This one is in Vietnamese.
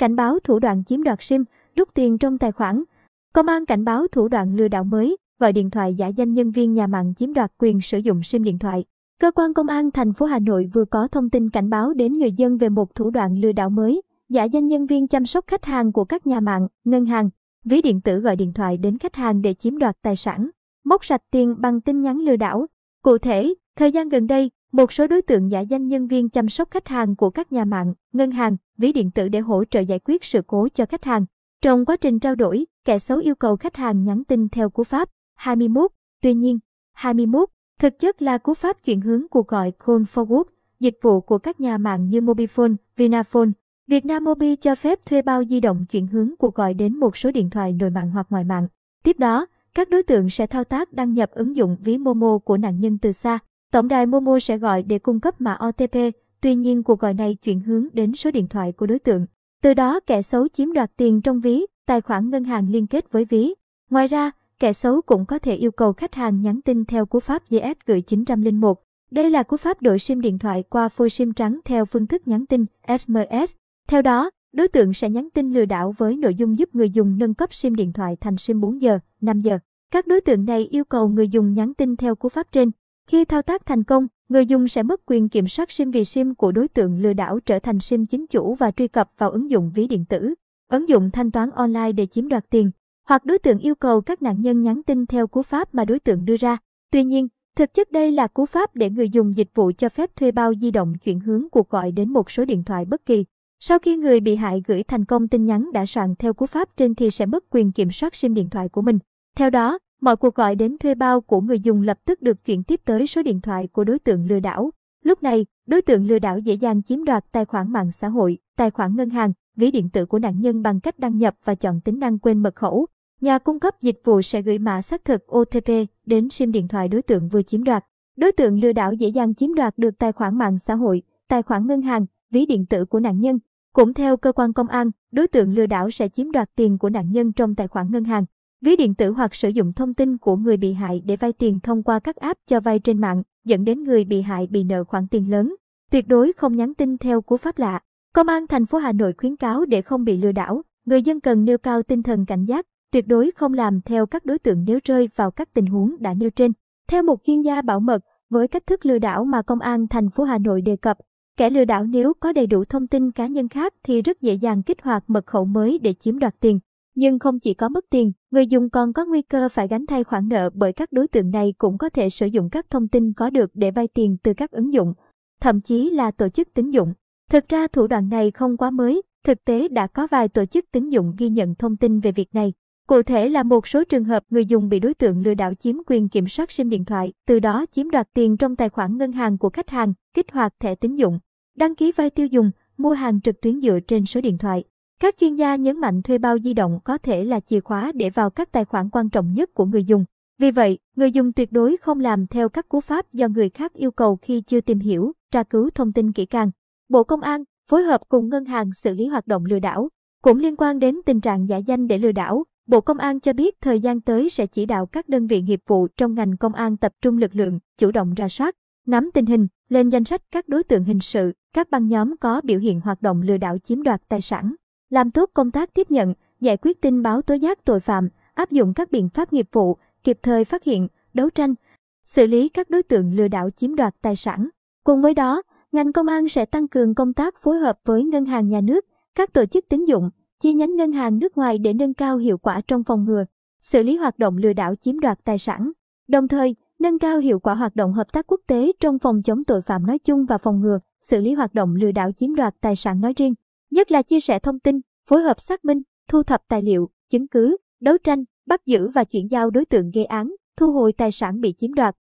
cảnh báo thủ đoạn chiếm đoạt SIM, rút tiền trong tài khoản. Công an cảnh báo thủ đoạn lừa đảo mới, gọi điện thoại giả danh nhân viên nhà mạng chiếm đoạt quyền sử dụng SIM điện thoại. Cơ quan công an thành phố Hà Nội vừa có thông tin cảnh báo đến người dân về một thủ đoạn lừa đảo mới, giả danh nhân viên chăm sóc khách hàng của các nhà mạng, ngân hàng, ví điện tử gọi điện thoại đến khách hàng để chiếm đoạt tài sản, móc sạch tiền bằng tin nhắn lừa đảo. Cụ thể, thời gian gần đây, một số đối tượng giả danh nhân viên chăm sóc khách hàng của các nhà mạng, ngân hàng, ví điện tử để hỗ trợ giải quyết sự cố cho khách hàng. Trong quá trình trao đổi, kẻ xấu yêu cầu khách hàng nhắn tin theo cú pháp 21. Tuy nhiên, 21 thực chất là cú pháp chuyển hướng cuộc gọi call forward, dịch vụ của các nhà mạng như Mobifone, Vinaphone. Vietnam Mobi cho phép thuê bao di động chuyển hướng cuộc gọi đến một số điện thoại nội mạng hoặc ngoài mạng. Tiếp đó, các đối tượng sẽ thao tác đăng nhập ứng dụng ví Momo của nạn nhân từ xa. Tổng đài Momo sẽ gọi để cung cấp mã OTP, tuy nhiên cuộc gọi này chuyển hướng đến số điện thoại của đối tượng. Từ đó kẻ xấu chiếm đoạt tiền trong ví, tài khoản ngân hàng liên kết với ví. Ngoài ra, kẻ xấu cũng có thể yêu cầu khách hàng nhắn tin theo cú pháp GS gửi 901. Đây là cú pháp đổi SIM điện thoại qua phôi SIM trắng theo phương thức nhắn tin SMS. Theo đó, đối tượng sẽ nhắn tin lừa đảo với nội dung giúp người dùng nâng cấp SIM điện thoại thành SIM 4 giờ, 5 giờ. Các đối tượng này yêu cầu người dùng nhắn tin theo cú pháp trên. Khi thao tác thành công, người dùng sẽ mất quyền kiểm soát SIM vì SIM của đối tượng lừa đảo trở thành SIM chính chủ và truy cập vào ứng dụng ví điện tử, ứng dụng thanh toán online để chiếm đoạt tiền. Hoặc đối tượng yêu cầu các nạn nhân nhắn tin theo cú pháp mà đối tượng đưa ra. Tuy nhiên, thực chất đây là cú pháp để người dùng dịch vụ cho phép thuê bao di động chuyển hướng cuộc gọi đến một số điện thoại bất kỳ. Sau khi người bị hại gửi thành công tin nhắn đã soạn theo cú pháp trên thì sẽ mất quyền kiểm soát SIM điện thoại của mình. Theo đó, mọi cuộc gọi đến thuê bao của người dùng lập tức được chuyển tiếp tới số điện thoại của đối tượng lừa đảo. Lúc này, đối tượng lừa đảo dễ dàng chiếm đoạt tài khoản mạng xã hội, tài khoản ngân hàng, ví điện tử của nạn nhân bằng cách đăng nhập và chọn tính năng quên mật khẩu. Nhà cung cấp dịch vụ sẽ gửi mã xác thực OTP đến SIM điện thoại đối tượng vừa chiếm đoạt. Đối tượng lừa đảo dễ dàng chiếm đoạt được tài khoản mạng xã hội, tài khoản ngân hàng, ví điện tử của nạn nhân. Cũng theo cơ quan công an, đối tượng lừa đảo sẽ chiếm đoạt tiền của nạn nhân trong tài khoản ngân hàng, ví điện tử hoặc sử dụng thông tin của người bị hại để vay tiền thông qua các app cho vay trên mạng, dẫn đến người bị hại bị nợ khoản tiền lớn. Tuyệt đối không nhắn tin theo cú pháp lạ. Công an thành phố Hà Nội khuyến cáo để không bị lừa đảo, người dân cần nêu cao tinh thần cảnh giác, tuyệt đối không làm theo các đối tượng nếu rơi vào các tình huống đã nêu trên. Theo một chuyên gia bảo mật, với cách thức lừa đảo mà công an thành phố Hà Nội đề cập, kẻ lừa đảo nếu có đầy đủ thông tin cá nhân khác thì rất dễ dàng kích hoạt mật khẩu mới để chiếm đoạt tiền. Nhưng không chỉ có mất tiền, người dùng còn có nguy cơ phải gánh thay khoản nợ bởi các đối tượng này cũng có thể sử dụng các thông tin có được để vay tiền từ các ứng dụng, thậm chí là tổ chức tín dụng. Thực ra thủ đoạn này không quá mới, thực tế đã có vài tổ chức tín dụng ghi nhận thông tin về việc này. Cụ thể là một số trường hợp người dùng bị đối tượng lừa đảo chiếm quyền kiểm soát SIM điện thoại, từ đó chiếm đoạt tiền trong tài khoản ngân hàng của khách hàng, kích hoạt thẻ tín dụng, đăng ký vay tiêu dùng, mua hàng trực tuyến dựa trên số điện thoại. Các chuyên gia nhấn mạnh thuê bao di động có thể là chìa khóa để vào các tài khoản quan trọng nhất của người dùng. Vì vậy, người dùng tuyệt đối không làm theo các cú pháp do người khác yêu cầu khi chưa tìm hiểu, tra cứu thông tin kỹ càng. Bộ Công an phối hợp cùng ngân hàng xử lý hoạt động lừa đảo. Cũng liên quan đến tình trạng giả danh để lừa đảo, Bộ Công an cho biết thời gian tới sẽ chỉ đạo các đơn vị nghiệp vụ trong ngành công an tập trung lực lượng, chủ động ra soát, nắm tình hình, lên danh sách các đối tượng hình sự, các băng nhóm có biểu hiện hoạt động lừa đảo chiếm đoạt tài sản, làm tốt công tác tiếp nhận, giải quyết tin báo tố giác tội phạm, áp dụng các biện pháp nghiệp vụ, kịp thời phát hiện, đấu tranh, xử lý các đối tượng lừa đảo chiếm đoạt tài sản. Cùng với đó, ngành công an sẽ tăng cường công tác phối hợp với ngân hàng nhà nước, các tổ chức tín dụng, chi nhánh ngân hàng nước ngoài để nâng cao hiệu quả trong phòng ngừa, xử lý hoạt động lừa đảo chiếm đoạt tài sản. Đồng thời, nâng cao hiệu quả hoạt động hợp tác quốc tế trong phòng chống tội phạm nói chung và phòng ngừa, xử lý hoạt động lừa đảo chiếm đoạt tài sản nói riêng, nhất là chia sẻ thông tin, phối hợp xác minh, thu thập tài liệu, chứng cứ, đấu tranh, bắt giữ và chuyển giao đối tượng gây án, thu hồi tài sản bị chiếm đoạt.